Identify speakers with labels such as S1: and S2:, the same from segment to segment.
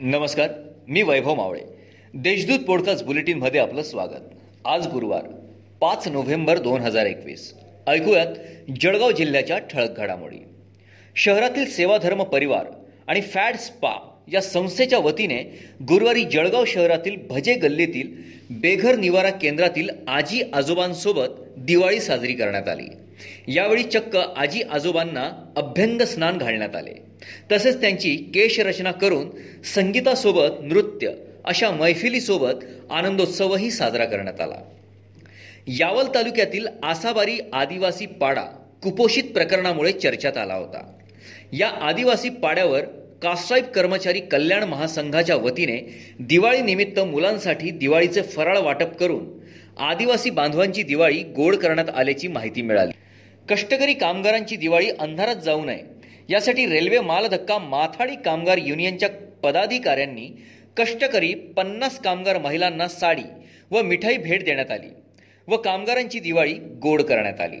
S1: नमस्कार मी वैभव मावळे. देशदूत पॉडकास्ट बुलेटिनमध्ये आपलं स्वागत. आज गुरुवार पाच नोव्हेंबर दोन हजार एकवीस. ऐकूयात जळगाव जिल्ह्याच्या ठळक घडामोडी. शहरातील सेवाधर्म परिवार आणि फॅड स्पा या संस्थेच्या वतीने गुरुवारी जळगाव शहरातील भजे गल्लीतील बेघर निवारा केंद्रातील आजी आजोबांसोबत दिवाळी साजरी करण्यात आली. यावेळी चक्क आजी आजोबांना अभ्यंग स्नान घालण्यात आले. तसेच त्यांची केशरचना करून संगीतासोबत नृत्य अशा मैफिलीसोबत आनंदोत्सवही साजरा करण्यात आला. यावल तालुक्यातील आसाबारी आदिवासी पाडा कुपोषित प्रकरणामुळे चर्चेत आला होता. या आदिवासी पाड्यावर कास्ट्राईब कर्मचारी कल्याण महासंघाच्या वतीने दिवाळीनिमित्त मुलांसाठी दिवाळीचे फराळ वाटप करून आदिवासी बांधवांची दिवाळी गोड करण्यात आल्याची माहिती मिळाली. कष्टकरी कामगारांची दिवाळी अंधारात जाऊ नये. यासाठी रेल्वे मालधक्का माथाडी कामगार युनियनच्या पदाधिकाऱ्यांनी कष्टकरी पन्नास कामगार महिलांना साडी व मिठाई भेट देण्यात आली व कामगारांची दिवाळी गोड करण्यात आली.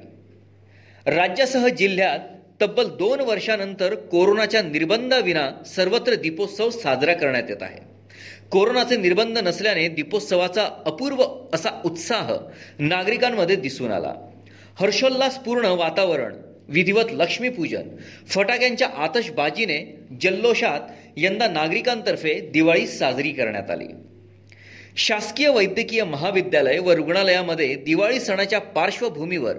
S1: राज्यासह जिल्ह्यात तब्बल दोन वर्षानंतर कोरोनाच्या निर्बंधाविना सर्वत्र दीपोत्सव साजरा करण्यात येत आहे. कोरोनाचे निर्बंध नसल्याने दीपोत्सवाचा अपूर्व असा उत्साह नागरिकांमध्ये दिसून आला. हर्षोल्लासपूर्ण वातावरण विधिवत लक्ष्मीपूजन फटाक्यांच्या आतषबाजीने जल्लोषात यंदा नागरिकांतर्फे दिवाळी साजरी करण्यात आली. शासकीय वैद्यकीय महाविद्यालय व रुग्णालयामध्ये दिवाळी सणाच्या पार्श्वभूमीवर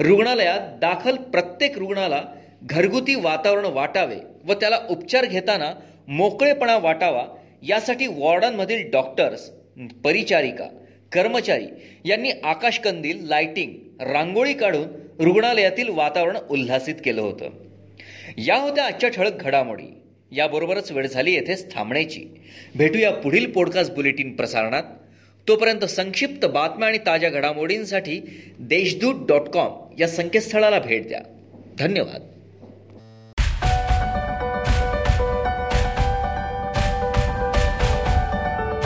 S1: रुग्णालयात दाखल प्रत्येक रुग्णाला घरगुती वातावरण वाटावे व त्याला उपचार घेताना मोकळेपणा वाटावा यासाठी वॉर्डांमधील डॉक्टर्स परिचारिका कर्मचारी यांनी आकाशकंदील लाइटिंग रांगोळी काढून रुग्णालयातील वातावरण उल्हासित केलं होतं. या होत्या आजच्या ठळक घडामोडी. याबरोबरच वेळ झाली येथेच थांबण्याची. भेटूया पुढील पॉडकास्ट बुलेटिन प्रसारणात. तोपर्यंत संक्षिप्त बातम्या आणि ताज्या घडामोडींसाठी देशदूत डॉट कॉम या संकेतस्थळाला भेट द्या. धन्यवाद.